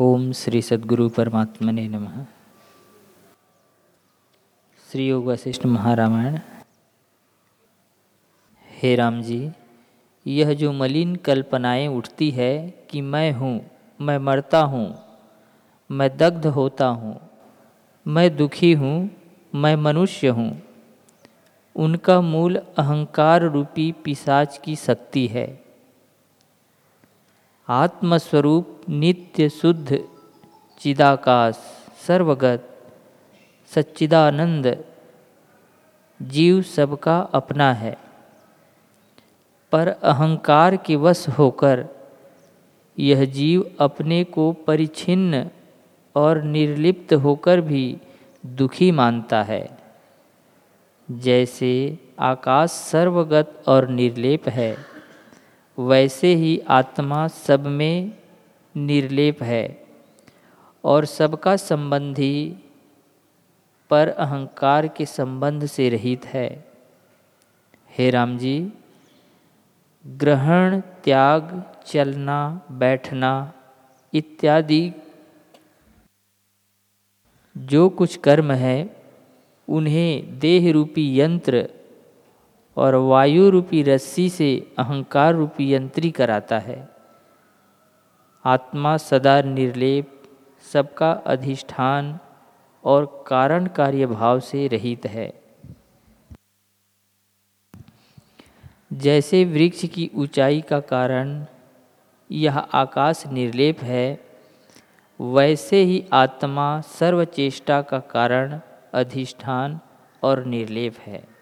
ओम श्री सद्गुरु परमात्मने नम। श्री योग वशिष्ठ महारामायण। हे राम जी, यह जो मलिन कल्पनाएँ उठती है कि मैं हूँ, मैं मरता हूँ, मैं दग्ध होता हूँ, मैं दुखी हूँ, मैं मनुष्य हूँ, उनका मूल अहंकार रूपी पिशाच की शक्ति है। आत्मस्वरूप नित्य शुद्ध चिदाकाश सर्वगत सच्चिदानंद जीव सबका अपना है। पर अहंकार के वश होकर यह जीव अपने को परिच्छिन्न और निर्लिप्त होकर भी दुखी मानता है। जैसे आकाश सर्वगत और निर्लेप है वैसे ही आत्मा सब में निर्लेप है और सबका संबंधी पर अहंकार के संबंध से रहित है। हे राम जी, ग्रहण, त्याग, चलना, बैठना इत्यादि जो कुछ कर्म है, उन्हें देह रूपी यंत्र और वायु रूपी रस्सी से अहंकार रूपी यंत्री कराता है। आत्मा सदा निर्लेप, सबका अधिष्ठान और कारण कार्य भाव से रहित है। जैसे वृक्ष की ऊंचाई का कारण यह आकाश निर्लेप है, वैसे ही आत्मा सर्वचेष्टा का कारण अधिष्ठान और निर्लेप है।